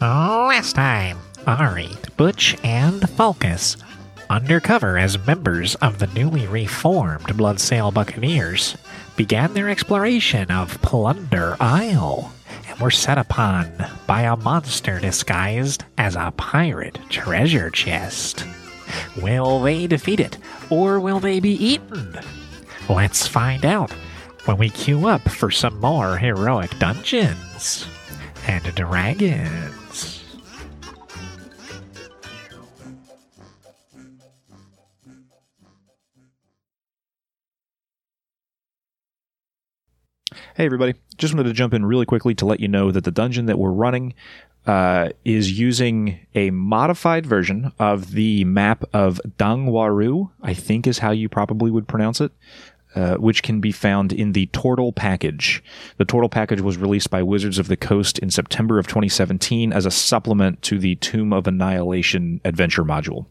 Last time, Ari, Butch, and Falcus, undercover as members of the newly reformed Bloodsail Buccaneers, began their exploration of Plunder Isle and were set upon by a monster disguised as a pirate treasure chest. Will they defeat it, or will they be eaten? Let's find out when we queue up for some more heroic dungeons and dragons. Hey, everybody. Just wanted to jump in really quickly to let you know that the dungeon that we're running uh, is using a modified version of the map of Dangwaru, I think is how you probably would pronounce it, uh, which can be found in the Tortle package. The Tortle package was released by Wizards of the Coast in September of 2017 as a supplement to the Tomb of Annihilation adventure module.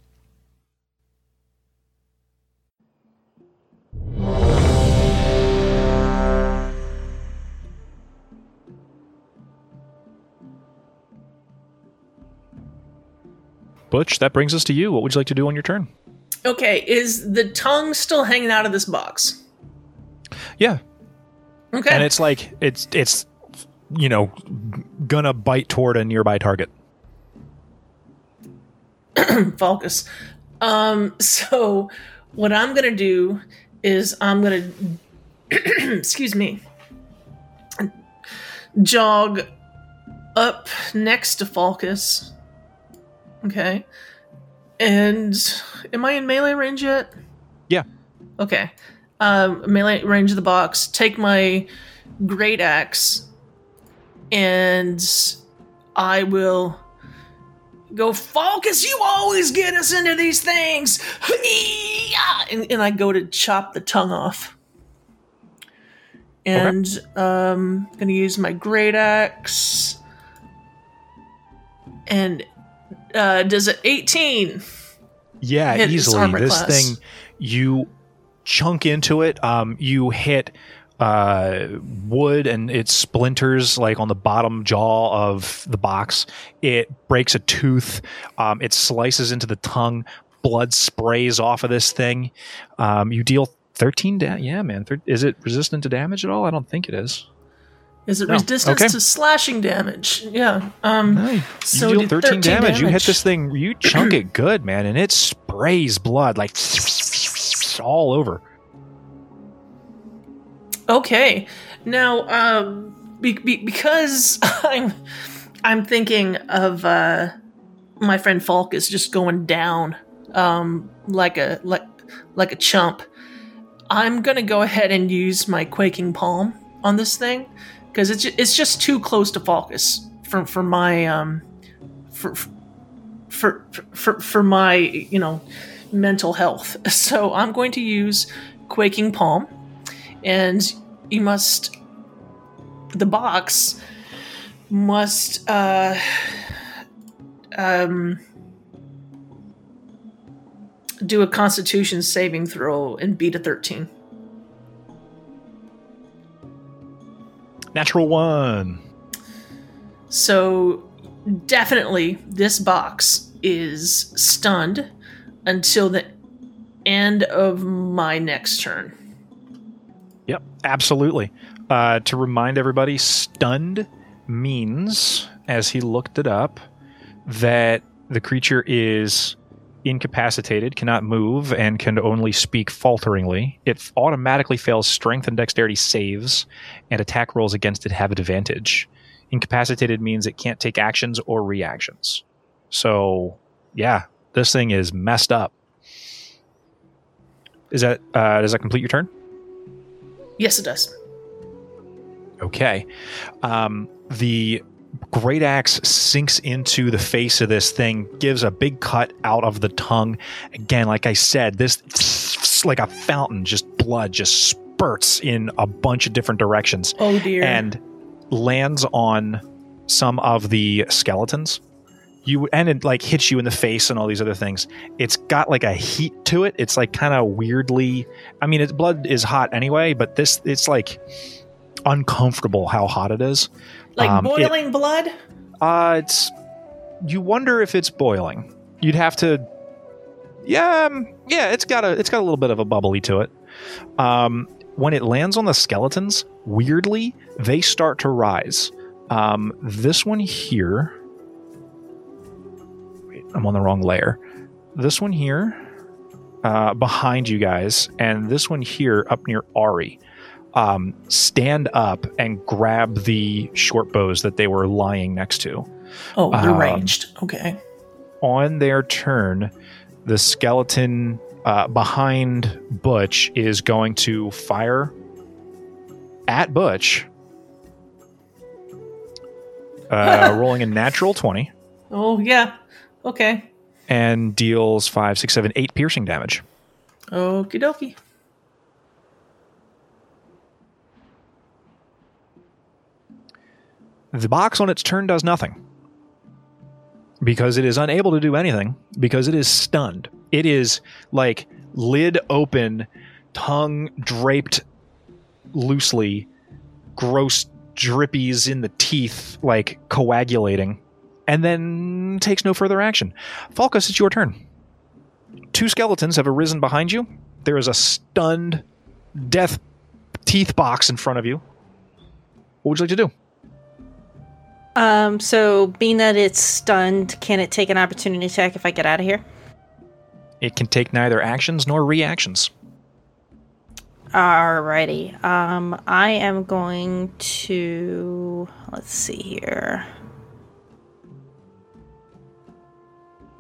Butch, that brings us to you. What would you like to do on your turn? Okay, is the tongue still hanging out of this box? Yeah, Okay. and it's like it's it's you know gonna bite toward a nearby target. Falcus. Um, so what I'm gonna do is I'm gonna excuse me jog up next to Falcus. Okay. And am I in melee range yet? Yeah. Okay. Um, melee range of the box. Take my great axe, and I will go. Falcus! You always get us into these things. And, and I go to chop the tongue off. And um, gonna use my great axe. And uh, does it 18? Yeah, Hit easily. This class. thing, you chunk into it. Um, you hit uh, wood and it splinters like on the bottom jaw of the box. It breaks a tooth. Um, it slices into the tongue. Blood sprays off of this thing. Um, you deal 13 damage. Yeah, man. Thir- is it resistant to damage at all? I don't think it is. Is it No. resistance Okay. to slashing damage? Yeah. Um, You So deal did 13, 13 damage. You hit this thing. You chunk it good, man, and it sprays blood like all over. Okay. Now, um, be- be- because I'm, I'm thinking of uh, my friend Falcus just going down, um, like a like like a chump. I'm gonna go ahead and use my quaking palm on this thing because it's it's just too close to Falcus for for my um for for for for my you know mental health. So I'm going to use quaking palm and you must the box must uh um do a constitution saving throw and beat a 13 Natural one. so definitely this box is stunned until the end of my next turn Yep, absolutely. Uh, to remind everybody, stunned means, as he looked it up, that the creature is incapacitated, cannot move, and can only speak falteringly. It automatically fails strength and dexterity saves, and attack rolls against it have advantage. Incapacitated means it can't take actions or reactions. So, yeah, this thing is messed up. Is that uh, does that complete your turn? yes it does Okay. Um, the great axe sinks into the face of this thing, gives a big cut out of the tongue. Again, like I said, this like a fountain, just blood just spurts in a bunch of different directions Oh dear. and lands on some of the skeletons. You and it like hits you in the face and all these other things. It's got like a heat to it. It's like kind of weirdly. I mean, its blood is hot anyway, but this it's like uncomfortable how hot it is. like um, it- boiling blood? Uh, it's you wonder if it's boiling. You'd have to. Yeah, um, yeah. It's got a it's got a little bit of a bubbly to it. Um, when it lands on the skeletons, weirdly they start to rise. Um, this one here. Wait, I'm on the wrong layer. This one here, uh, behind you guys, and this one here up near Ari um, stand up and grab the short bows that they were lying next to. Oh, they're um, ranged. Okay. On their turn, the skeleton uh, behind Butch is going to fire at Butch, uh, rolling a natural 20 Oh yeah. Okay. and deals 5, 6, 7, 8 piercing damage. Okie dokie. The box on its turn does nothing because it is unable to do anything because it is stunned. It is like lid open, tongue draped loosely, gross drippies in the teeth, like coagulating, and then takes no further action. Falcus, it's your turn. Two skeletons have arisen behind you. There is a stunned death teeth box in front of you. What would you like to do? Um, so being that it's stunned, can it take an opportunity attack if I get out of here? It can take neither actions nor reactions. Alrighty. Um, I am going to let's see here.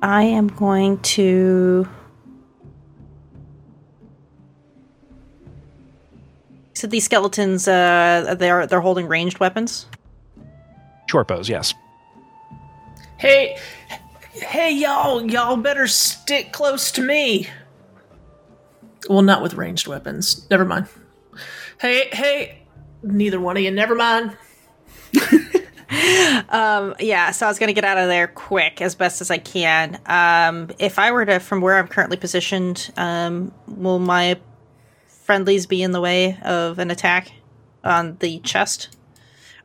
I am going to. So these skeletons, uh, they're they're holding ranged weapons. Short bows, yes. Hey, hey, y'all, y'all better stick close to me. Well, not with ranged weapons. Never mind. Hey, hey, neither one of you. Never mind. Um, yeah, so I was gonna get out of there quick as best as I can. Um, if I were to, from where I'm currently positioned, um, will my friendlies be in the way of an attack on the chest?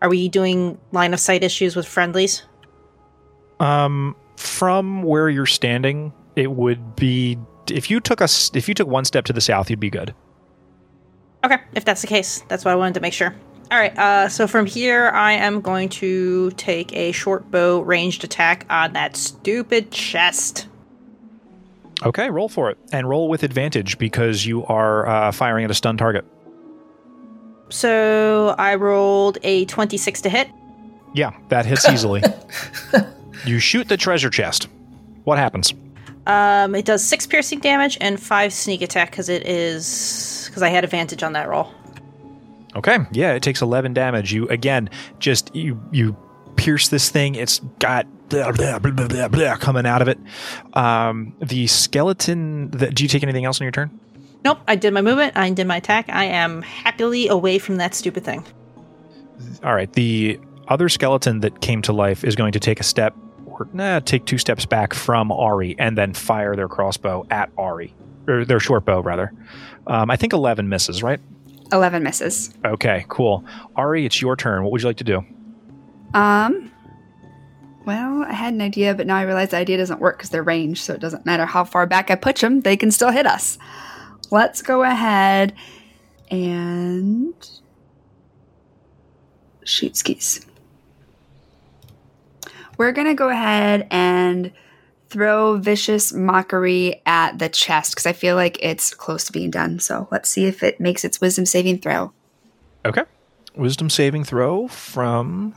Are we doing line of sight issues with friendlies? Um, from where you're standing, it would be if you took a s- if you took one step to the south, you'd be good. Okay, if that's the case, that's what I wanted to make sure. All right, uh, so from here, I am going to take a short bow ranged attack on that stupid chest. Okay, roll for it and roll with advantage because you are uh, firing at a stun target. So I rolled a 26 to hit. Yeah, that hits easily. you shoot the treasure chest. What happens? Um, it does six piercing damage and five sneak attack because it is because I had advantage on that roll. Okay, yeah, it takes 11 damage. You again just you you pierce this thing. It's got blah, blah, blah, blah, blah, blah coming out of it. Um, the skeleton. The, do you take anything else on your turn? Nope, I did my movement. I did my attack. I am happily away from that stupid thing. All right. The other skeleton that came to life is going to take a step, or nah, take two steps back from Ari, and then fire their crossbow at Ari, or their short bow rather. Um, I think 11 misses, right? 11 misses. Okay, cool. Ari, it's your turn. What would you like to do? Um, well, I had an idea, but now I realize the idea doesn't work because they're ranged, so it doesn't matter how far back I push them, they can still hit us. Let's go ahead and shoot skis. We're gonna go ahead and throw vicious mockery at the chest because I feel like it's close to being done. So let's see if it makes its wisdom saving throw. Okay. Wisdom saving throw from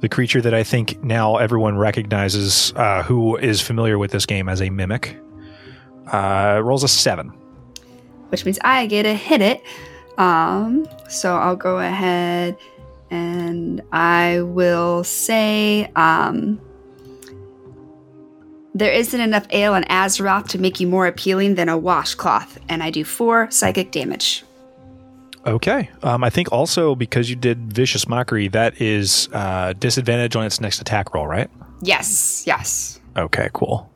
the creature that I think now everyone recognizes uh, who is familiar with this game as a mimic. Uh, rolls a seven. which means I get to hit it. Um, so I'll go ahead And I will say, um, there isn't enough ale in Azeroth to make you more appealing than a washcloth, and I do four psychic damage. Okay. Um, I think also because you did vicious mockery, that is uh, disadvantage on its next attack roll, right? Yes, yes. Okay, cool.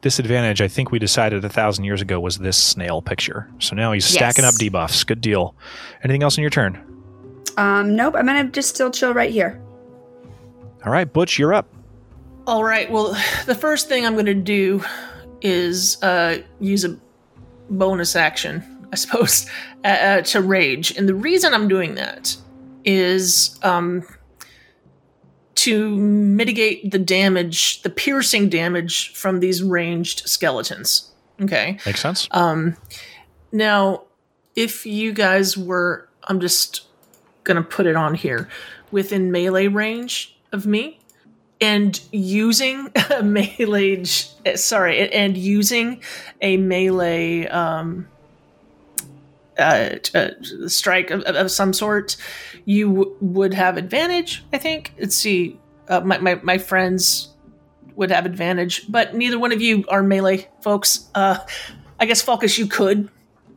Disadvantage, I think we decided a thousand years ago was this snail picture. So now he's stacking up debuffs. Good deal. Anything else in your turn? Um, nope, I'm gonna just still chill right here. All right, Butch, you're up. All right. Well, the first thing I'm going to do is uh, use a bonus action, I suppose, uh, uh, to rage. And the reason I'm doing that is um, to mitigate the damage, the piercing damage from these ranged skeletons. Okay. Makes sense. Um, now, if you guys were, I'm just gonna put it on here, within melee range of me, and using a melee, sorry, and using a melee um, uh, uh, strike of, of some sort, you w- would have advantage. I think. Let's see, uh, my, my my friends would have advantage, but neither one of you are melee folks. Uh, I guess Falcus you could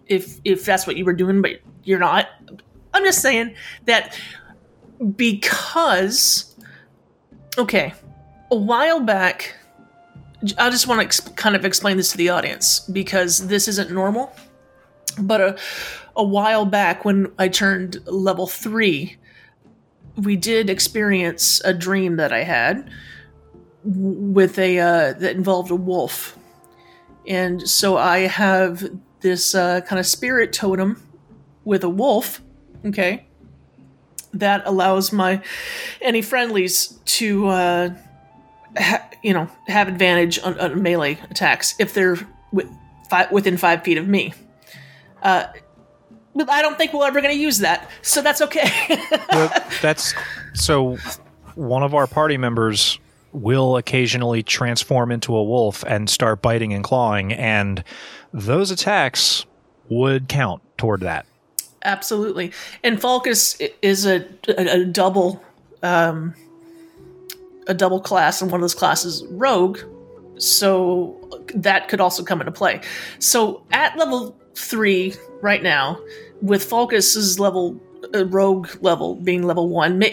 if if that's what you were doing, but you're not. I'm just saying that because okay, a while back I just want to ex- kind of explain this to the audience because this isn't normal. But a a while back when I turned level 3, we did experience a dream that I had with a uh, that involved a wolf and so I have this uh, kind of spirit totem with a wolf. Okay, that allows my any friendlies to uh, ha- you know have advantage on, on melee attacks if they're with, fi- within five feet of me. Uh, but I don't think we're ever going to use that, so that's okay. Well, that's so. One of our party members will occasionally transform into a wolf and start biting and clawing, and those attacks would count toward that. Absolutely. And Falcus is a, a, a double um, a double class, and one of those classes rogue. So that could also come into play. So at level three right now, with Falcus's level uh, rogue level being level one,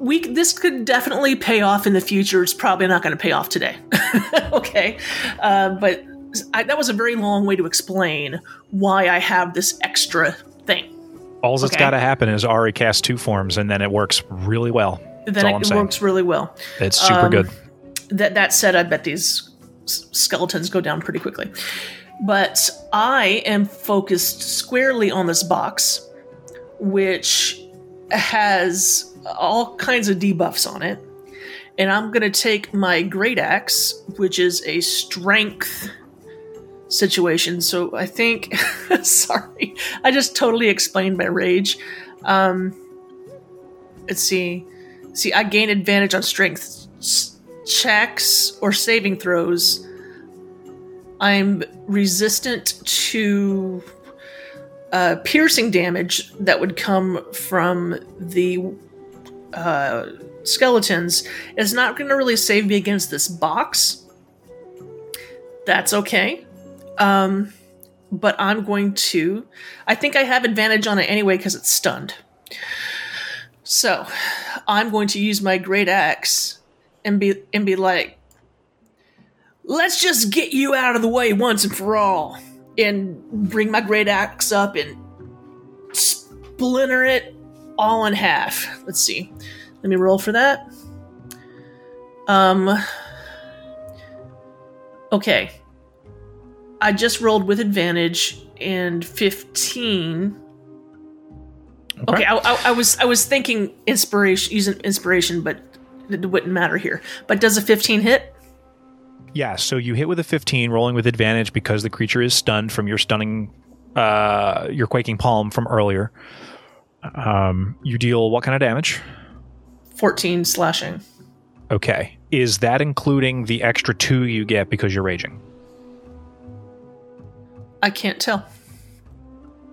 we this could definitely pay off in the future. It's probably not going to pay off today. okay, uh, but I, that was a very long way to explain why I have this extra thing. All that's Okay. got to happen is Ari casts two forms, and then it works really well. That's Then it saying. works really well. It's super Um, good. That that said, I bet these s- skeletons go down pretty quickly. But I am focused squarely on this box, which has all kinds of debuffs on it. And I'm going to take my Great Axe, which is a strength situation. So I think, sorry, I just totally explained my rage. Um, let's see. See, I gain advantage on strength checks or saving throws. I'm resistant to uh, piercing damage that would come from the uh, skeletons. It's not going to really save me against this box. That's okay. Um, but I'm going to. I think I have advantage on it anyway because it's stunned. So, I'm going to use my great axe and be and be like, "Let's just get you out of the way once and for all," and bring my great axe up and splinter it all in half. Let's see. Let me roll for that. Um. Okay. I just rolled with advantage and 15 Okay, I, I, I was I was thinking inspiration using inspiration, but it wouldn't matter here. But does a 15 hit? Yeah, so you hit with a 15, rolling with advantage because the creature is stunned from your stunning, uh, your quaking palm from earlier. Um, you deal what kind of damage? 14 slashing. Okay. Is that including the extra two you get because you're raging? I can't tell.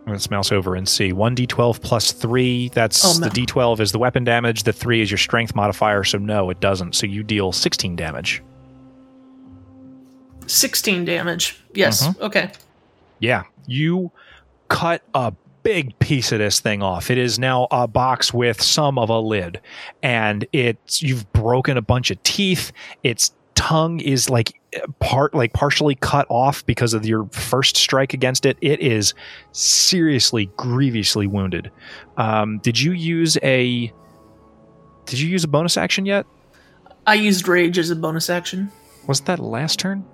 Let's mouse over and see. 1d12 plus 3. That's Oh, no. the d12 is the weapon damage. The 3 is your strength modifier. So, no, it doesn't. So, you deal 16 damage. 16 damage. Yes. Mm-hmm. Okay. Yeah. You cut a big piece of this thing off. It is now a box with some of a lid. And it's you've broken a bunch of teeth. Its tongue is like part like partially cut off because of your first strike against it. It is seriously grievously wounded. Um, did you use a did you use a bonus action yet? I used rage as a bonus action. Was that last turn?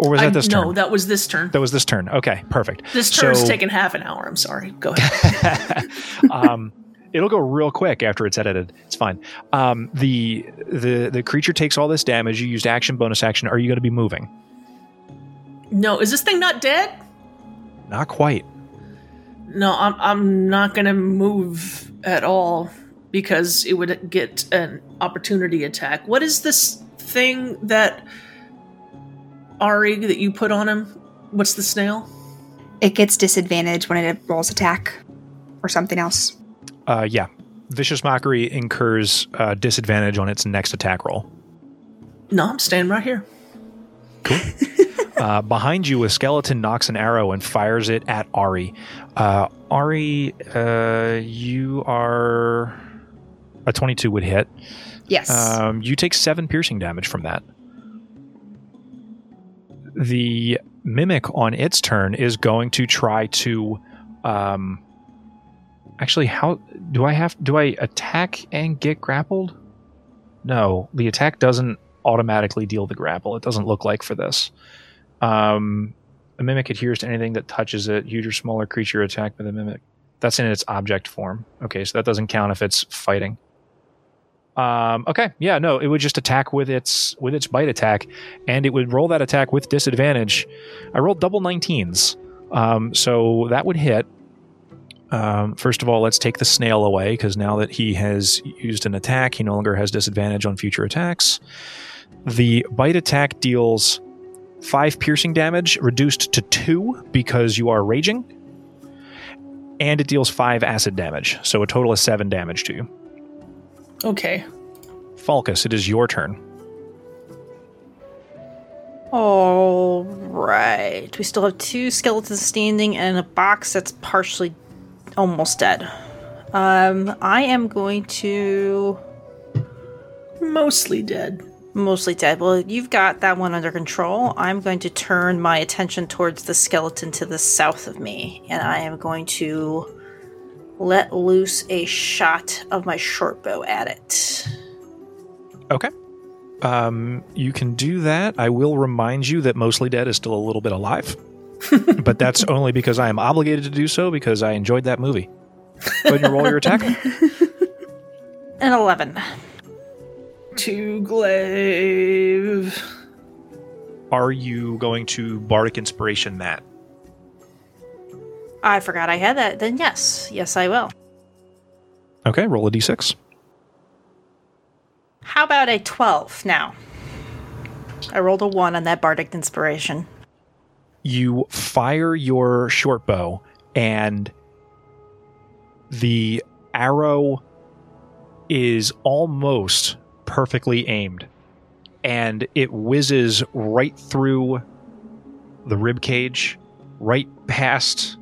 Or was that I- this turn? no, that was this turn. that was this turn. Okay, perfect. This turn's So- taken half an hour. I'm sorry. Go ahead. um, it'll go real quick after it's edited. It's fine. Um, the the the creature takes all this damage. You used action, bonus action. Are you going to be moving? no, is this thing not dead? Not quite. No, I'm I'm not gonna move at all because it would get an opportunity attack. What is this thing that Ari that you put on him? What's the snail? It gets disadvantage when it rolls attack or something else. Uh, yeah. Vicious mockery incurs uh, disadvantage on its next attack roll. No, I'm staying right here. Uh, behind you, a skeleton knocks an arrow and fires it at Ari. Uh, Ari, uh, you are a twenty-two would hit. Yes. Um, you take seven piercing damage from that. The mimic on its turn is going to try to. Um, actually, how do I have? Do I attack and get grappled? No, the attack doesn't automatically deal the grapple. It doesn't look like for this. Um, a mimic adheres to anything that touches it. Huge or smaller creature attacked by the mimic. That's in its object form. Okay, so that doesn't count if it's fighting. Um, okay, yeah, no, it would just attack with its with its bite attack, and it would roll that attack with disadvantage. I rolled double 19s, um, so that would hit. Um, first of all, let's take the snail away because now that he has used an attack, he no longer has disadvantage on future attacks. The bite attack deals five piercing damage, reduced to two because you are raging, and it deals five acid damage, so a total of seven damage to you. Okay. Falcus, it is your turn. All right. We still have two skeletons standing and a box that's partially almost dead. Um, I am going to Mostly dead. mostly dead. Well, you've got that one under control. I'm going to turn my attention towards the skeleton to the south of me, and I am going to let loose a shot of my short bow at it. Okay. Um, you can do that. I will remind you that Mostly Dead is still a little bit alive, but that's only because I am obligated to do so because I enjoyed that movie. Go ahead and roll your attack. An 11. To glaive. Are you going to Bardic Inspiration that? I forgot I had that. Then yes. Yes, I will. Okay, roll a d6. How about a 12 now? I rolled a 1 on that bardic inspiration. You fire your short bow, and the arrow is almost perfectly aimed, and it whizzes right through the rib cage, right past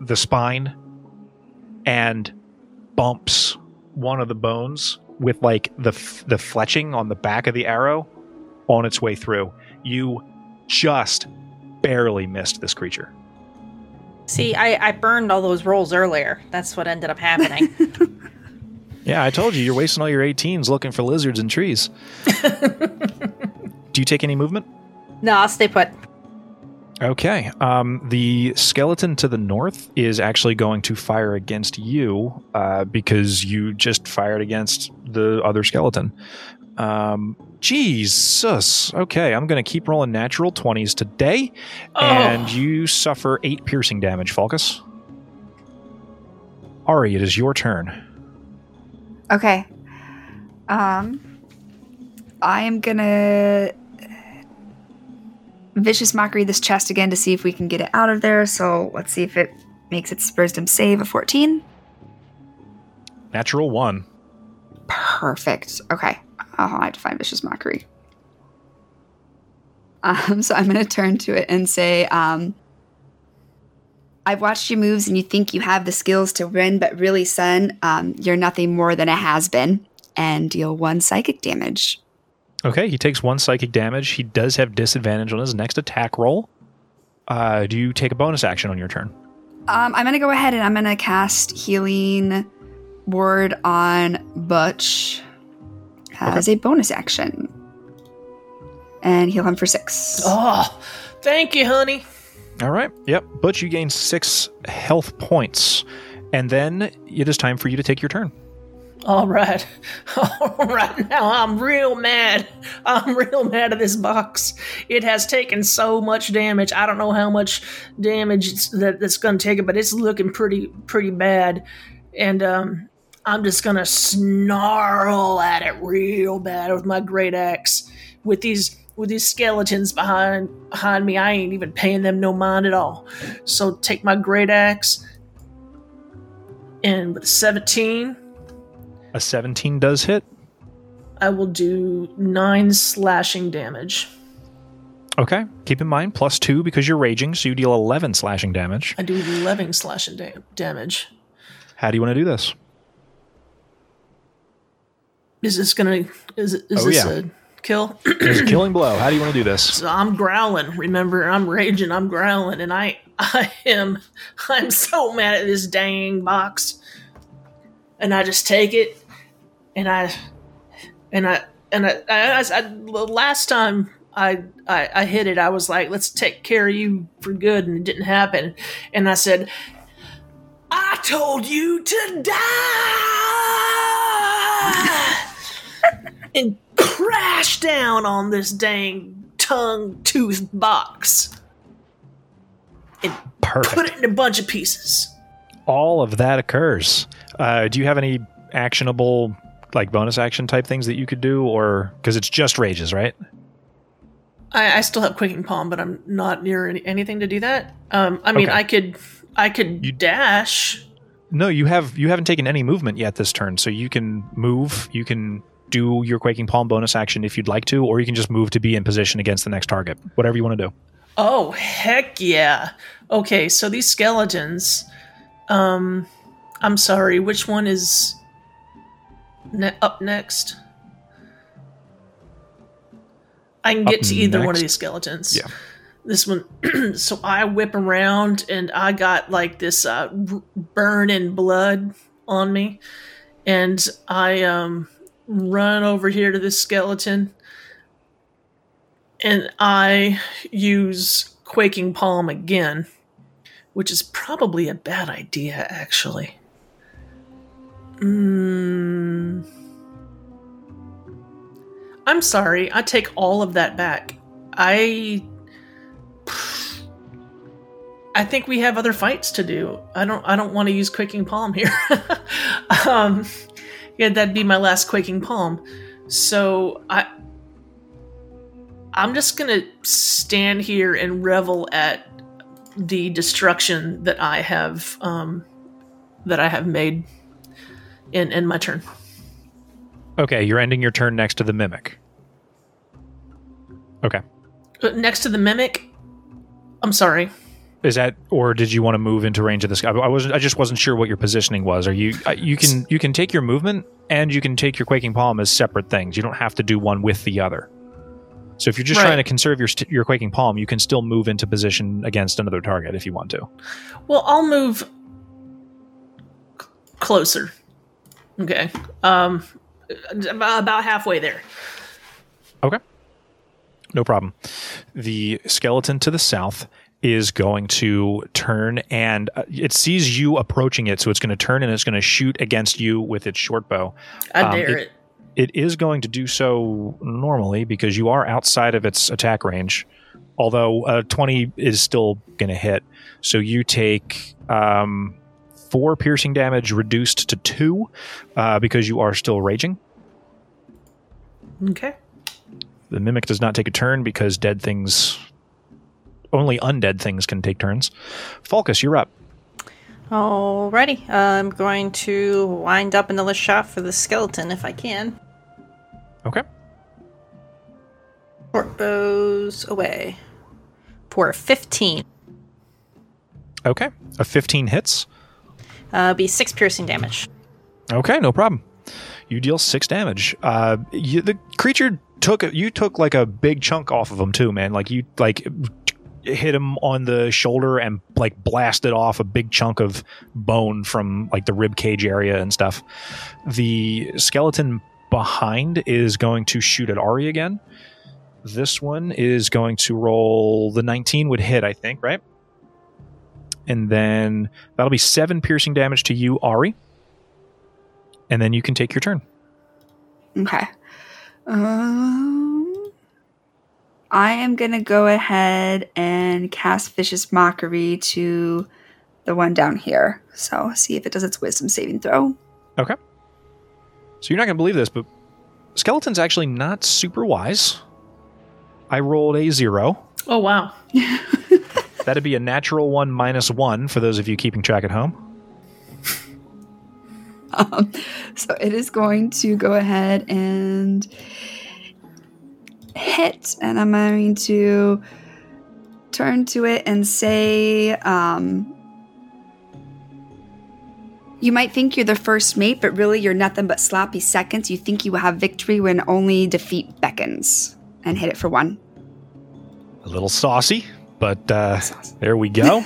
the spine, and bumps one of the bones with like the f- the fletching on the back of the arrow on its way through. You just barely missed this creature. See, I, I burned all those rolls earlier. That's what ended up happening. Yeah, I told you you're wasting all your 18s looking for lizards and trees. Do you take any movement? no, I'll stay put. Okay. Um, the skeleton to the north is actually going to fire against you uh, because you just fired against the other skeleton. Um, Jesus. Okay, I'm going to keep rolling natural 20s today, and Oh. you suffer eight piercing damage, Falcus. Ari, it is your turn. Okay. Um, I am gonna vicious mockery this chest again to see if we can get it out of there. So let's see if it makes its wisdom save a 14. Natural one. Perfect. Okay. Oh, I have to find vicious mockery. Um, so I'm going to turn to it and say, um, I've watched your moves and you think you have the skills to win, but really, son, um, you're nothing more than a has been, and deal one psychic damage. Okay, he takes one psychic damage. He does have disadvantage on his next attack roll. Uh, do you take a bonus action on your turn? Um, I'm going to go ahead and I'm going to cast Healing Word on Butch as a bonus action. And heal him for six. Oh, thank you, honey. All right. Yep. Butch, you gain six health points. And then it is time for you to take your turn. All right. All right. Now I'm real mad. I'm real mad at this box. It has taken so much damage. I don't know how much damage it's, that that's going to take it, but it's looking pretty pretty bad. And um, I'm just going to snarl at it real bad with my great axe. With these with these skeletons behind behind me, I ain't even paying them no mind at all. So take my great axe and with 17 A 17 does hit. I will do nine slashing damage. Okay. Keep in mind, plus two because you're raging, so you deal 11 slashing damage. I do 11 slashing da- damage. How do you want to do this? Is this gonna? Is is Oh, this yeah. a kill? It's a killing blow. How do you want to do this? so I'm growling. Remember, I'm raging. I'm growling, and I I am I'm so mad at this dang box. And I just take it, and I and I and I, I, I, I last time I, I I hit it, I was like, "Let's take care of you for good," and it didn't happen. And I said, "I told you to die," and crash down on this dang tongue tooth box and Perfect. put it in a bunch of pieces. All of that occurs. Uh, do you have any actionable, like bonus action type things that you could do, or because it's just rages, right? I, I still have quaking palm, but I'm not near any, anything to do that. Um, I mean, Okay. I could, I could You- dash. No, you have you haven't taken any movement yet this turn, so you can move. You can do your quaking palm bonus action if you'd like to, or you can just move to be in position against the next target. Whatever you want to do. Oh heck yeah! Okay, so these skeletons. Um, I'm sorry. Which one is ne- up next? I can get Up to either one of these skeletons. Yeah. This one. so I whip around, and I got like this uh, r- burning blood on me, and I um run over here to this skeleton, and I use Quaking Palm again, which is probably a bad idea, actually. Mm. I'm sorry, I take all of that back. I. I think we have other fights to do. I don't. I don't want to use Quaking Palm here. um, yeah, that'd be my last Quaking Palm. So I. I'm just gonna stand here and revel at the destruction that I have um, that I have made in in my turn. Okay, you're ending your turn next to the mimic. Okay, Uh, Next to the mimic, I'm sorry. is that or did you want to move into range of this? I I wasn't. I just wasn't sure what your positioning was. Are you? uh, You can you can take your movement and you can take your quaking palm as separate things. You don't have to do one with the other. So if you're just Right. trying to conserve your st- your quaking palm, you can still move into position against another target if you want to. Well, I'll move c- closer. Okay. Um, about about halfway there. Okay. No problem. The skeleton to the south is going to turn and uh, it sees you approaching it, so it's going to turn and it's going to shoot against you with its short bow. I Um, dare it- it. It is going to do so normally because you are outside of its attack range, although uh, 20 is still going to hit. So you take um, four piercing damage reduced to two uh, because you are still raging. Okay. The mimic does not take a turn because dead things, only undead things can take turns. Falcus, you're up. Alrighty. Uh, I'm going to wind up another shot for the skeleton if I can. Okay. Short bows away. For 15. Okay. A 15 hits. Uh, be 6 piercing damage. Okay, no problem. You deal six damage. Uh, you, the creature took you took like a big chunk off of him too, man. Like you like hit him on the shoulder and like blasted off a big chunk of bone from like the rib cage area and stuff. The skeleton behind is going to shoot at Ari again. This one is going to roll the 19 would hit, I think, right? And then that'll be seven piercing damage to you, Ari. And then you can take your turn. Okay. Um, I am going to go ahead and cast Vicious Mockery to the one down here. So, see if it does its wisdom saving throw. Okay. So you're not going to believe this, but Skeleton's actually not super wise. I rolled a zero. Oh wow. That'd be a natural one minus one for those of you keeping track at home. Um, so it is going to go ahead and hit, and I'm going to turn to it and say, um, You might think you're the first mate, but really you're nothing but sloppy seconds. You think you will have victory when only defeat beckons. And hit it for one. A little saucy, but uh, there we go.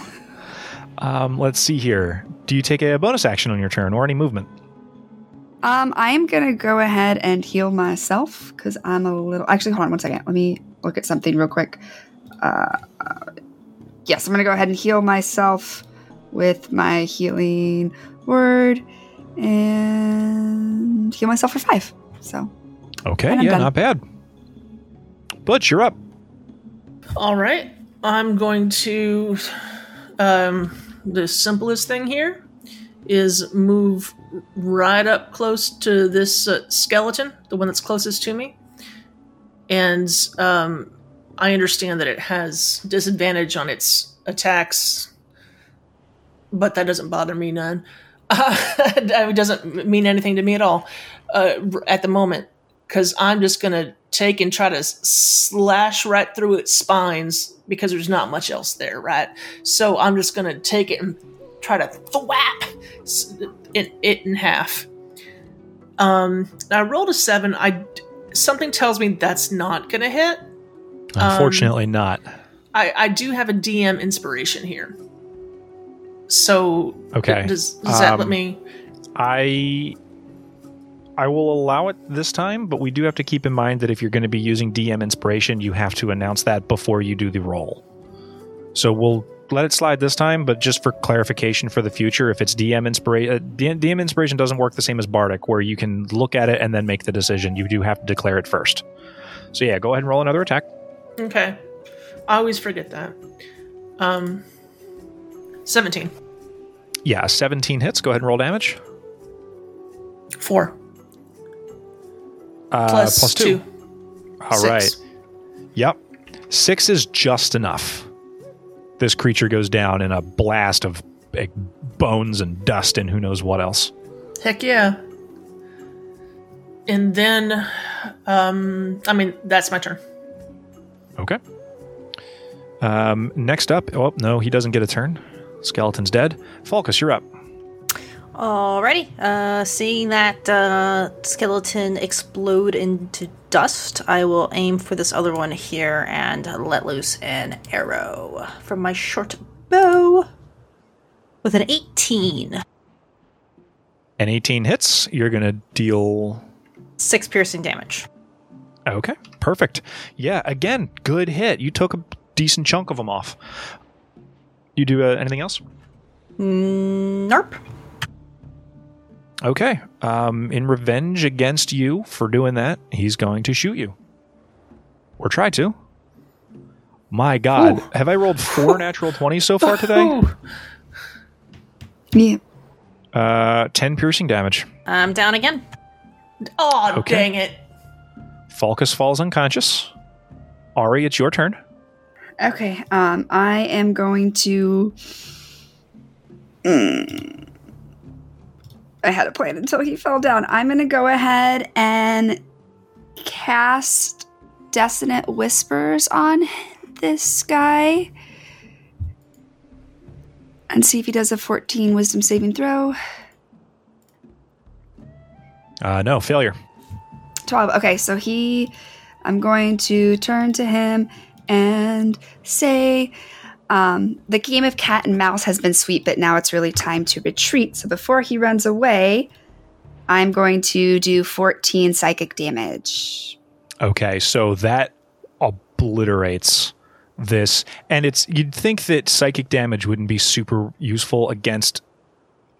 um, let's see here. Do you take a bonus action on your turn or any movement? Um, I am gonna go ahead and heal myself because I'm a little. Actually, hold on one second. Let me look at something real quick. Uh, uh, yes, I'm gonna go ahead and heal myself with my healing word and heal myself for five. So Okay, yeah, done. not bad. Butch, you're up. All right. I'm going to. Um, the simplest thing here is move right up close to this uh, skeleton, the one that's closest to me. And um, I understand that it has disadvantage on its attacks, but that doesn't bother me none. Uh, it doesn't mean anything to me at all uh, at the moment because I'm just gonna take and try to slash right through its spines because there's not much else there, right? So I'm just gonna take it and try to thwap it, it in half. Um, I rolled a seven. I something tells me that's not gonna hit. Unfortunately, not. I, I do have a DM inspiration here. So Okay. does, does that let Um, me? I I will allow it this time, but we do have to keep in mind that if you're going to be using DM inspiration, you have to announce that before you do the roll. So we'll let it slide this time, but just for clarification for the future, if it's DM inspiration, uh, DM inspiration doesn't work the same as Bardic, where you can look at it and then make the decision. You do have to declare it first. So yeah, go ahead and roll another attack. Okay. I always forget that. Um, 17. Yeah, 17 hits. Go ahead and roll damage. Four. Uh, plus plus two. All Six. right. Yep. Six is just enough. This creature goes down in a blast of like, bones and dust and who knows what else. Heck yeah. And then, um, I mean, that's my turn. Okay. Um, next up, oh no, he doesn't get a turn. Skeleton's dead. Falcus, you're up. Alrighty. Uh, seeing that uh, skeleton explode into dust, I will aim for this other one here and let loose an arrow from my short bow with an 18. An 18 hits. You're gonna deal. Six piercing damage. Okay, perfect. Yeah, again, good hit. You took a decent chunk of them off. You do uh, anything else? Mm, Nope. Okay. Um, in revenge against you for doing that, he's going to shoot you. Or try to. My God. Have I rolled four natural 20s so far today? Ooh. Yeah. Uh, 10 piercing damage. I'm down again. Oh, Okay. dang it. Falcus falls unconscious. Ari, it's your turn. Okay. Um, I am going to I had a plan until he fell down. I'm going to go ahead and cast Dissonant Whispers on this guy and see if he does a 14 wisdom saving throw. Uh, no, failure. 12. Okay, so he. I'm going to turn to him and say, um, the game of cat and mouse has been sweet, but now it's really time to retreat. So before he runs away, I'm going to do 14 psychic damage. Okay, so that obliterates this, and it's you'd think that psychic damage wouldn't be super useful against,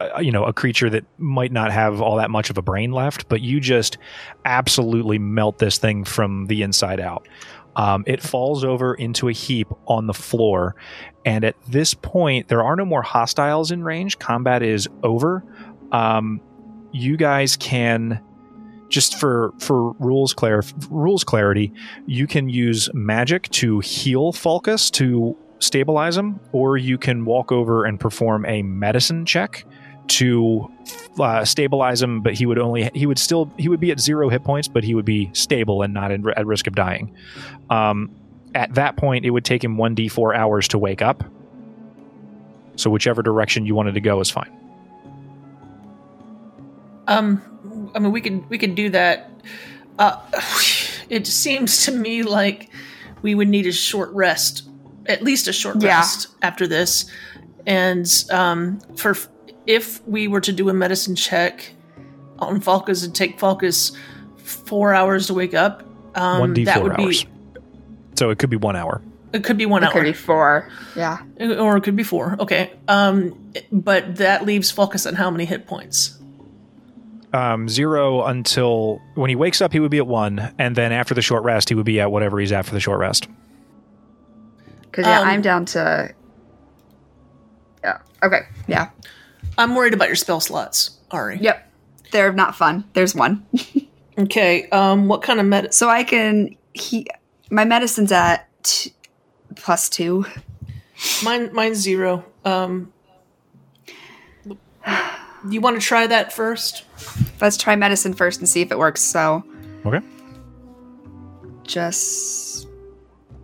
uh, you know, a creature that might not have all that much of a brain left, but you just absolutely melt this thing from the inside out. Um, it falls over into a heap on the floor, and at this point, there are no more hostiles in range. Combat is over. Um, you guys can just for for rules rules clarity, you can use magic to heal Falcus to stabilize him, or you can walk over and perform a medicine check to uh, stabilize him. But he would only he would still he would be at zero hit points, but he would be stable and not in, at risk of dying. Um, at that point, it would take him one d four hours to wake up. So whichever direction you wanted to go is fine. Um, I mean, we could we could do that. Uh, it seems to me like we would need a short rest, at least a short Yeah. rest after this, and um, for if we were to do a medicine check on Falcus and take Falcus four hours to wake up, um, One d that would hours. be So it could be one hour. it could be one It hour. could be four. Yeah. or it could be four. Okay. Um, but that leaves Falcus at how many hit points? um, zero until when he wakes up, he would be at one, and then after the short rest, he would be at whatever he's at for the short rest. Because, yeah, Um, I'm down to. Yeah. Okay. Yeah. I'm worried about your spell slots, Ari. Yep. They're not fun. There's one. Okay. Um, what kind of med? So I can. He. My medicine's at t- plus two. Mine, mine's zero. Um, you want to try that first? Let's try medicine first and see if it works. So Okay. just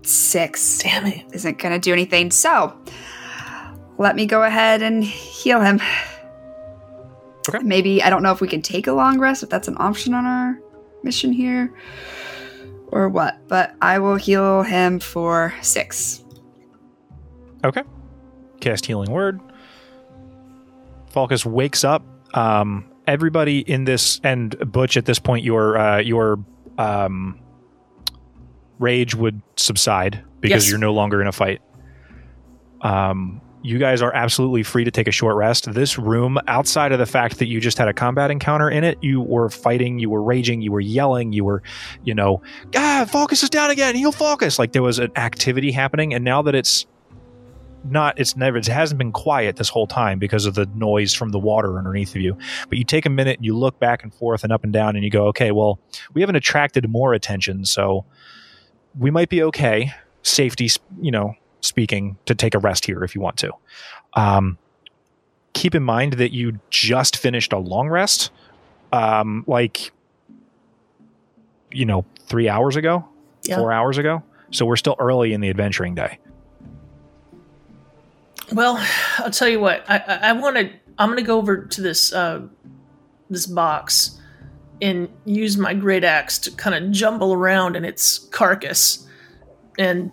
six Damn it. isn't going to do anything. So let me go ahead and heal him. Okay. Maybe I don't know if we can take a long rest, if that's an option on our mission here, or what. But I will heal him for six. Okay. Cast healing word. Falcus wakes up. Um, everybody in this and Butch at this point, your uh, your um, rage would subside because Yes. you're no longer in a fight. Um, you guys are absolutely free to take a short rest. This room, outside of the fact that you just had a combat encounter in it, you were fighting, you were raging, you were yelling, you were, you know, ah, Falcus is down again, heal Falcus. Like there was an activity happening, and now that it's not it's never it hasn't been quiet this whole time because of the noise from the water underneath of you but you take a minute and you look back and forth and up and down and you go okay well we haven't attracted more attention so we might be okay safety you know speaking to take a rest here if you want to um, keep in mind that you just finished a long rest um, like you know three hours ago Yeah. four hours ago so we're still early in the adventuring day Well, I'll tell you what. I I, I want to. I'm going to go over to this uh, this box and use my great axe to kind of jumble around in its carcass and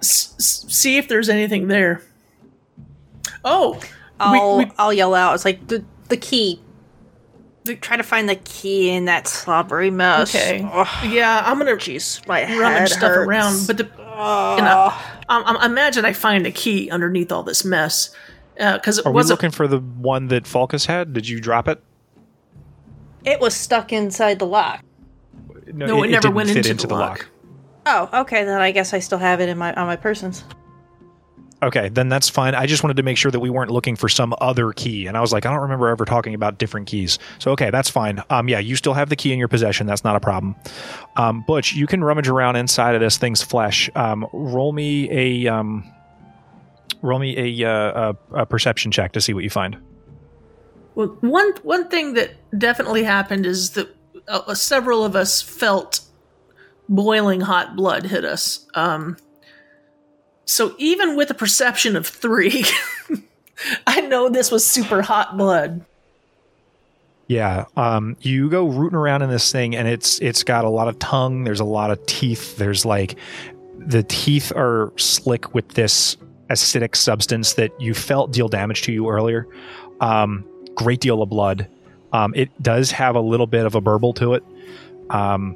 s- s- see if there's anything there. Oh, I'll we- I'll yell out. It's like the the key. Try to find the key in that slobbery mess. okay. Ugh, Yeah, I'm gonna Jeez, my head rummage stuff hurts. around, but the, Ugh. you know, um, um, imagine I find a key underneath all this mess because it Are we wasn't. looking for the one that Falcus had? Did you drop it? it was stuck inside the lock. No, it never didn't went fit into the lock. Oh, okay. Then I guess I still have it in my on my persons. Okay, then that's fine. I just wanted to make sure that we weren't looking for some other key, and I was like, I don't remember ever talking about different keys. So okay, that's fine. Um, yeah, you still have the key in your possession. That's not a problem. Um, Butch, you can rummage around inside of this thing's flesh. Um, roll me a um, roll me a, uh, a, a perception check to see what you find. Well, one one thing that definitely happened is that uh, several of us felt boiling hot blood hit us. Um, so even with a perception of three, I know this was super hot blood. Yeah, um, you go rooting around in this thing, and it's it's got a lot of tongue. There's a lot of teeth. There's like the teeth are slick with this acidic substance that you felt deal damage to you earlier. Um, great deal of blood. Um, it does have a little bit of a burble to it. Um,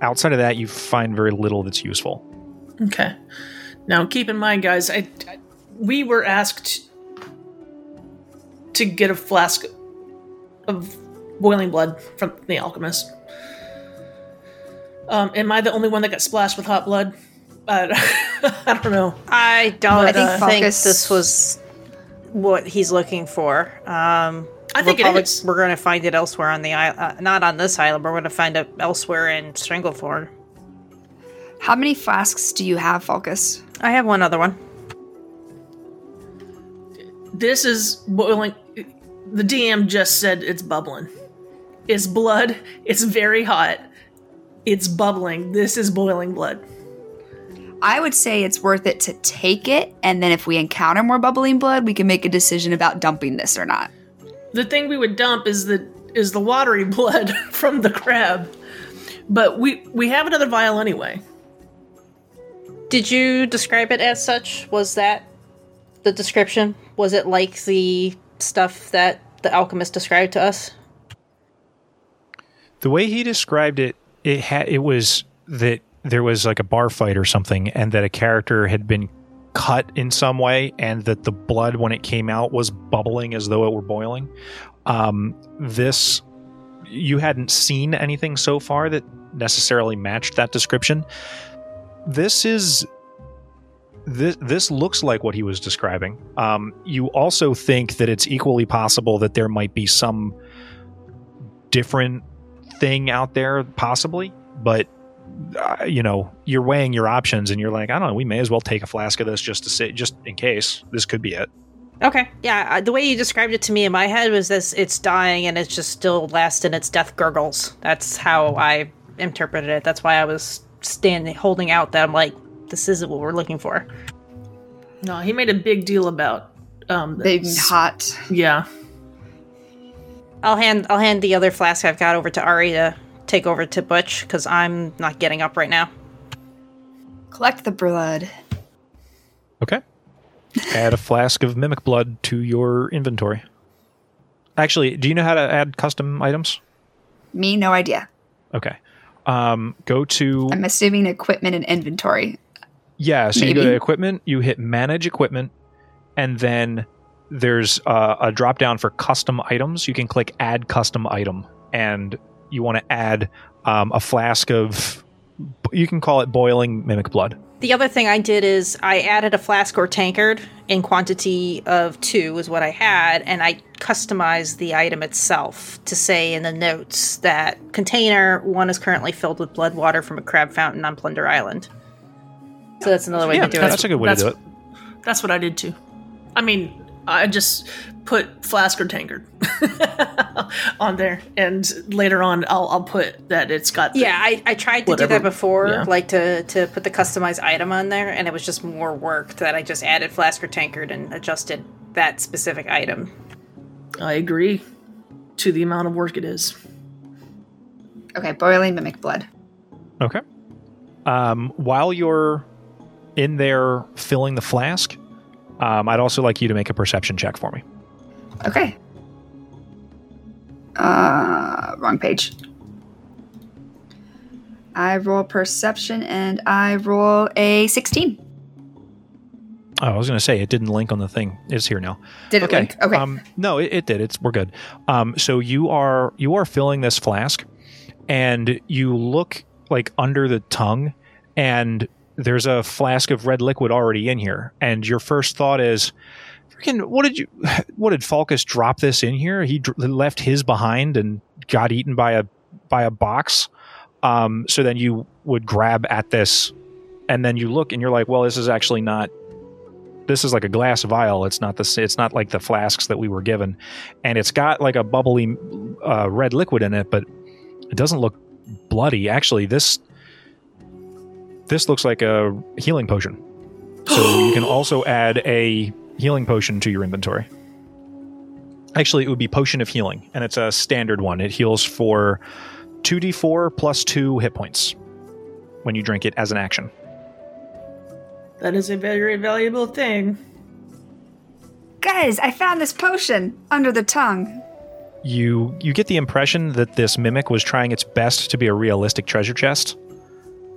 outside of that, you find very little that's useful. Okay. Now keep in mind, guys, I, I we were asked to get a flask of boiling blood from the alchemist. Um, am I the only one that got splashed with hot blood? Uh, I don't know. I don't But, think, uh, Falcus- this was what he's looking for. Um, I think we're probably- is. We're going to find it elsewhere on the island. Uh, not on this island, but we're going to find it elsewhere in Stranglethorn. How many flasks do you have, Falcus? I have one other one. This is boiling. The DM just said it's bubbling. It's blood. It's very hot. It's bubbling. This is boiling blood. I would say it's worth it to take it, and then if we encounter more bubbling blood, we can make a decision about dumping this or not. The thing we would dump is the is the watery blood from the crab. But we we have another vial anyway. Did you describe it as such? Was that the description? Was it like the stuff that the alchemist described to us? The way he described it, it had it was that there was like a bar fight or something, and that a character had been cut in some way, and that the blood when it came out was bubbling as though it were boiling. Um, this you hadn't seen anything so far that necessarily matched that description. This is this this looks like what he was describing. Um, you also think that it's equally possible that there might be some different thing out there, possibly, but uh, you know, you're weighing your options, and you're like, I don't know, we may as well take a flask of this just to say, just in case this could be it. Okay. Yeah, uh, the way you described it to me in my head was this it's dying and it's just still last in its death gurgles. That's how I interpreted it. That's why I was standing holding out that I'm like this isn't what we're looking for. No, he made a big deal about um the- Big and hot. Yeah. I'll hand I'll hand the other flask I've got over to Ari to take over to Butch cuz I'm not getting up right now. Collect the blood. Okay. add a flask of mimic blood to your inventory. Actually, do you know how to add custom items? Me, no idea. Okay. Um, go to I'm assuming equipment and inventory. Yeah, so you go to equipment, you hit manage equipment, and then there's uh, a drop down for custom items. You can click add custom item, and you want to add um, a flask of, you can call it boiling mimic blood. The other thing I did is I added a flask or tankard in quantity of two, is what I had, and I customized the item itself to say in the notes that container one is currently filled with blood water from a crab fountain on Plunder Island. So that's another way Yeah, to do that's it. a good way to do it. That's what I did too. I mean, I just put flask or tankard on there, and later on, I'll I'll put that it's got. the- Yeah, I, I tried to do that before, yeah. like to, to put the customized item on there, and it was just more work that I just added flask or tankard and adjusted that specific item. I agree to the amount of work it is. Okay, boiling mimic blood. Okay. Um, while you're in there filling the flask, um, I'd also like you to make a perception check for me. Okay. Uh, wrong page. I roll perception and I roll a 16. Oh, I was going to say it didn't link on the thing. It's here now. Did it okay. link? Okay. Um, no, it, it did. It's we're good. Um, so you are you are filling this flask, and you look like under the tongue, and there's a flask of red liquid already in here. And your first thought is, "Freaking, what did you? What did Falcus drop this in here? He left his behind and got eaten by a by a box." Um, so then you would grab at this, and then you look and you're like, "Well, this is actually not." this is like a glass vial. It's not the it's not like the flasks that we were given, and it's got like a bubbly uh, red liquid in it, but it doesn't look bloody. Actually, this this looks like a healing potion. So you can also add a healing potion to your inventory. Actually, it would be potion of healing, and it's a standard one. It heals for 2d4 plus 2 hit points when you drink it as an action. That is a very valuable thing. Guys, I found this potion under the tongue. You you get the impression that this mimic was trying its best to be a realistic treasure chest,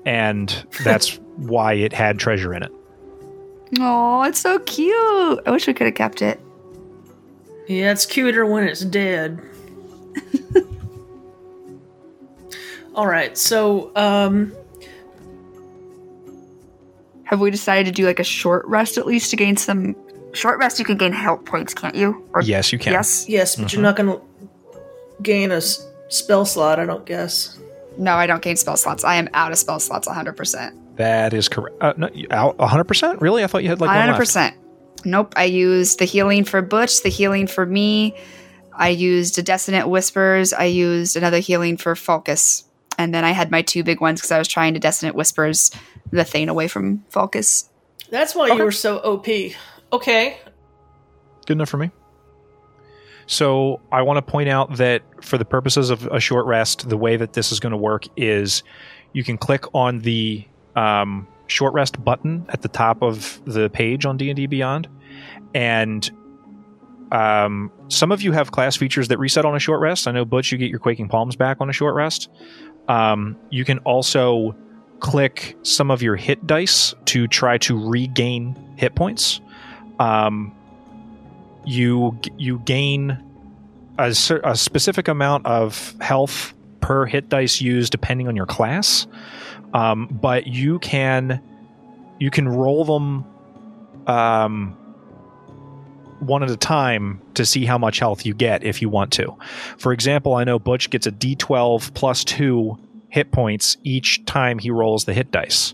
and that's why it had treasure in it. Oh, it's so cute. I wish we could have kept it. Yeah, it's cuter when it's dead. All right, so um, Have we decided to do like a short rest at least to gain some short rest? You can gain health points, can't you? Or Yes, you can. yes. yes, but you're not going to gain a s- spell slot, I don't guess. No, I don't gain spell slots. I am out of spell slots 100%. That is correct. Uh, no, out 100%? Really? I thought you had like one left. 100%. Nope. I used the healing for Butch, the healing for me. I used a Dissonant Whispers. I used another healing for Falcus. And then I had my two big ones because I was trying to Dissonant Whispers the Thane away from Falcus. That's why you were so OP. Okay, Good enough for me. So I want to point out that for the purposes of a short rest, the way that this is going to work is you can click on the um, short rest button at the top of the page on D and D Beyond, and um, some of you have class features that reset on a short rest. I know Butch, you get your Quaking Palms back on a short rest. Um, you can also click some of your hit dice to try to regain hit points. Um, you you gain a, a specific amount of health per hit dice used depending on your class. Um, but you can you can roll them um, one at a time to see how much health you get if you want to. For example i know butch gets a d12 plus 2 hit points each time he rolls the hit dice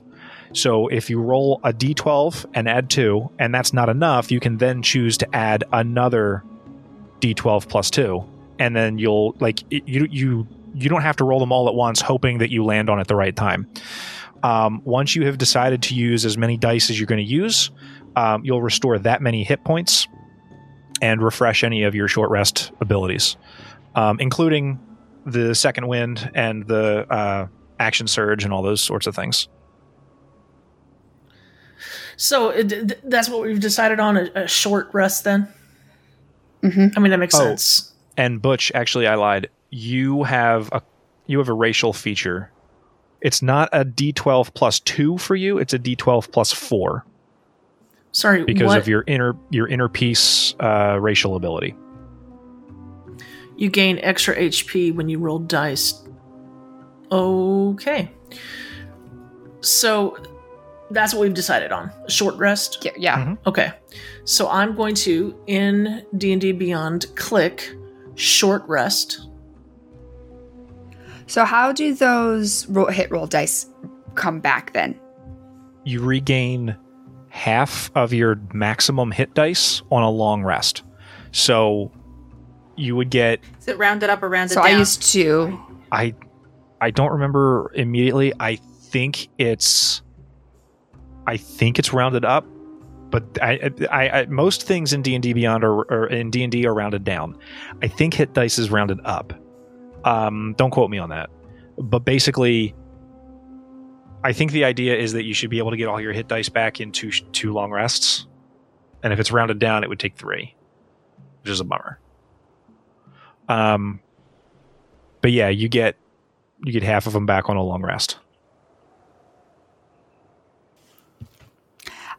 so if you roll a d12 and add 2 and that's not enough, you can then choose to add another d12 plus 2 and then you'll like you you you don't have to roll them all at once hoping that you land on at the right time. Um, once you have decided to use as many dice as you're going to use, um, you'll restore that many hit points and refresh any of your short rest abilities, um, including the second wind and the uh, action surge and all those sorts of things. So it, th- that's what we've decided on a, a short rest then. Mhm. I mean that makes Oh. sense. And Butch, actually, I lied. You have a you have a racial feature. It's not a D12 plus two for you. It's a D12 plus four Sorry, because what? of your inner your inner peace uh, racial ability. you gain extra HP when you roll dice. Okay. So that's what we've decided on. A short rest. Yeah. yeah. Mhm. Okay. So I'm going to in D&D Beyond click short rest. So how do those roll, hit roll dice come back then? You regain half of your maximum hit dice on a long rest. So you would get Is it rounded up or rounded So down? I used two. I I don't remember immediately. I think it's I think it's rounded up, but I, I, I most things in D and D Beyond or in D and D are rounded down. I think hit dice is rounded up. Um, don't quote me on that, but basically, I think the idea is that you should be able to get all your hit dice back in two two long rests, and if it's rounded down, it would take three, which is a bummer. Um, but yeah, you get you get half of them back on a long rest.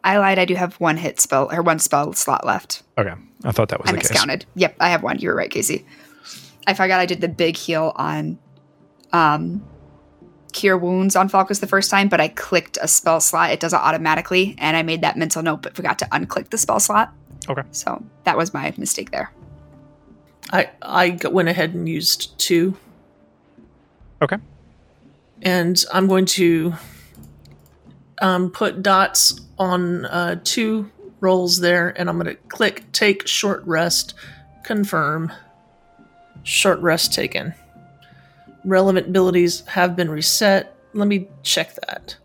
I lied. I do have one hit spell or one spell slot left. Okay, I thought that was I the case. miscounted. Yep, I have one. You were right, Casey. I forgot I did the big heal on um cure wounds on Falcus the first time, but I clicked a spell slot. It does it automatically, and I made that mental note, but forgot to unclick the spell slot. Okay. So that was my mistake there. I I went ahead and used two. Okay. And I'm going to um, put dots on uh, two rolls there, and I'm going to click take short rest, confirm. Short rest taken. Relevant abilities have been reset. Let me check that.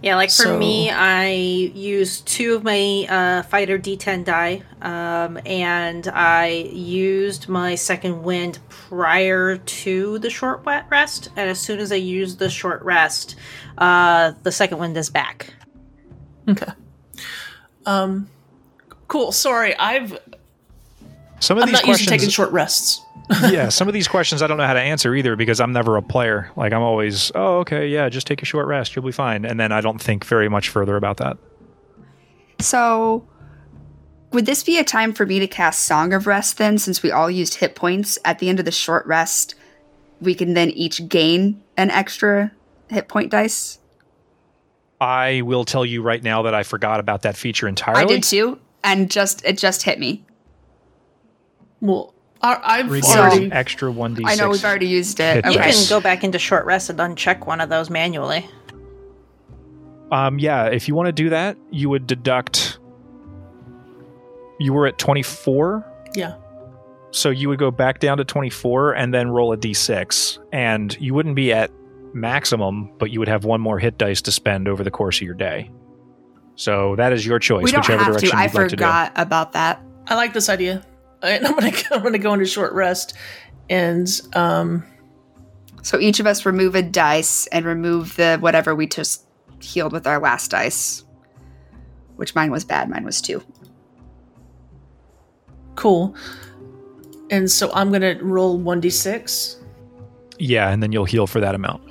Yeah, like for So- me, I used two of my uh, fighter D10 die, um, and I used my second wind prior to the short wet rest. And as soon as I use the short rest, uh, the second wind is back. Okay. Um, cool. Sorry, I've Some of I'm these not used to taking questions, short rests. yeah, some of these questions I don't know how to answer either because I'm never a player. Like I'm always, oh, okay, yeah, just take a short rest, you'll be fine, and then I don't think very much further about that. So, would this be a time for me to cast Song of Rest then, since we all used hit points at the end of the short rest? We can then each gain an extra hit point dice. I will tell you right now that I forgot about that feature entirely. I did too, and just it just hit me. Well, I, I've Regain already. extra one d6. I know we've already used it. Hit You Okay. can go back into short rest and uncheck one of those manually. Um, yeah, if you want to do that, you would deduct. You were at 24, Yeah. so you would go back down to 24 and then roll a d6. And you wouldn't be at maximum, but you would have one more hit dice to spend over the course of your day. So that is your choice, we don't whichever have direction to. I you'd like to do. I forgot about that. I like this idea. And I'm gonna I'm gonna go into short rest, and um, So each of us remove a dice and remove the whatever we just healed with our last dice. Which mine was bad. Mine was two. Cool. And so I'm gonna roll one d six. Yeah, and then you'll heal for that amount.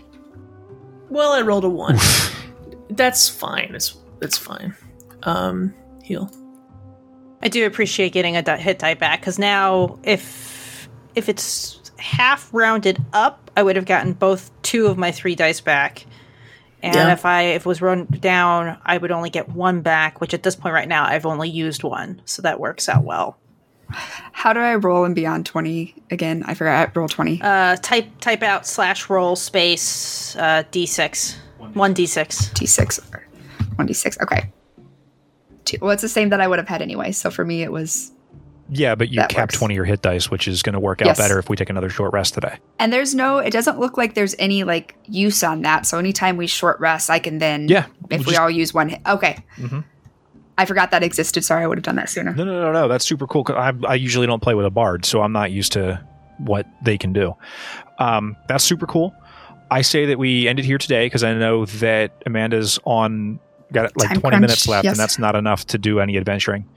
Well, I rolled a one. That's fine. It's it's fine. Um, heal. I do appreciate getting a hit die back because now if if it's half rounded up, I would have gotten both two of my three dice back. And Yeah. if I if it was run down, I would only get one back, which at this point right now I've only used one, so that works out well. How do I roll in beyond twenty again? I forgot. Roll twenty. Uh, type type out slash roll space uh, d6 one d6. D6 or 1d6. Okay. Two. Well, it's the same that I would have had anyway. So for me, it was. Yeah, but you cap works. 20 your hit dice, which is going to work out Yes. better if we take another short rest today. And there's no. It doesn't look like there's any like use on that. So anytime we short rest, I can then. Yeah, If we'll we just- all use one hit. Okay. Mhm. I forgot that existed. Sorry, I would have done that sooner. No, no, no, no. That's super cool. 'cause I, I usually don't play with a bard, so I'm not used to what they can do. Um, that's super cool. I say that we end it here today because I know that Amanda's on got like Time 20 minutes left, yes. and that's not enough to do any adventuring.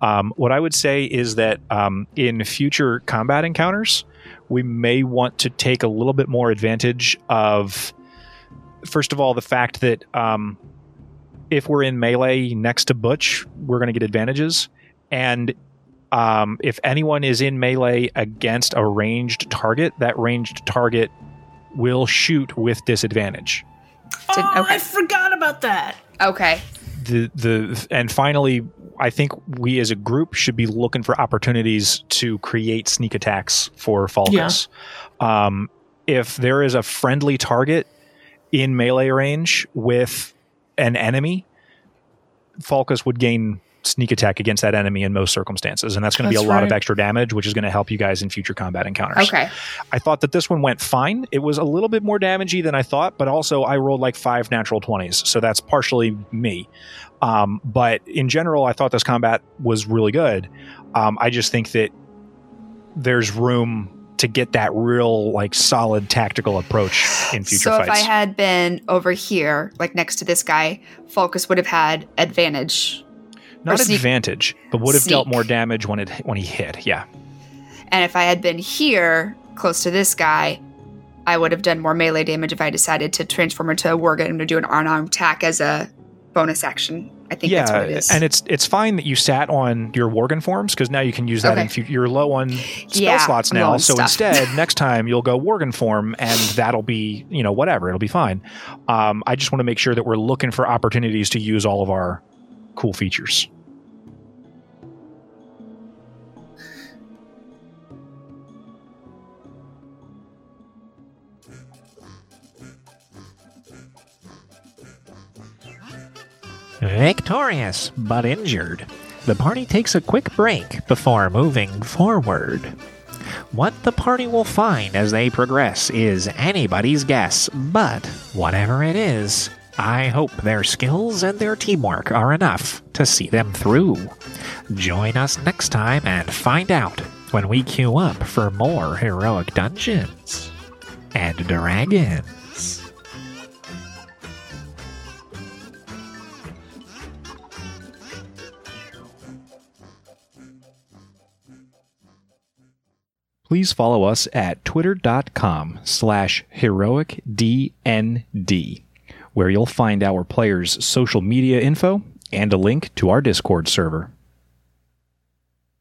Um, what I would say is that um, in future combat encounters, we may want to take a little bit more advantage of, first of all, the fact that um, if we're in melee next to Butch, we're going to get advantages. And um, if anyone is in melee against a ranged target, that ranged target will shoot with disadvantage. Did- oh, okay. I forgot about that. Okay. The the and finally, I think we as a group should be looking for opportunities to create sneak attacks for Falcus. Um, if there is a friendly target in melee range with an enemy, Falcus would gain sneak attack against that enemy in most circumstances, and that's going to be a That's lot of extra damage, which is going to help you guys in future combat encounters. Okay. I thought that this one went fine. It was a little bit more damagey than I thought, but also I rolled like five natural 20s, so that's partially me. Um, but in general, I thought this combat was really good. Um, I just think that there's room to get that real, like, solid tactical approach in future fights. so if. I had been over here, like next to this guy, Falcus would have had advantage. Not sneak- advantage, but would have dealt more damage when it when he hit. Yeah, And if I had been here, close to this guy, I would have done more melee damage if I decided to transform into a Worgen to do an unarmed attack as a bonus action. I think that's what it is. and it's it's fine that you sat on your Worgen forms because now you can use that Okay. in future. You're low on spell Yeah, slots now, so stuff. instead, next time you'll go Worgen form, and that'll be you know whatever. It'll be fine. Um, I just want to make sure that we're looking for opportunities to use all of our cool features. Victorious, but injured. the party takes a quick break before moving forward. What the party will find as they progress is anybody's guess, but whatever it is, I hope their skills and their teamwork are enough to see them through. Join us next time and find out when we queue up for more heroic dungeons and dragons. Please follow us at twitter.com slash heroicdnd, where you'll find our players' social media info and a link to our Discord server.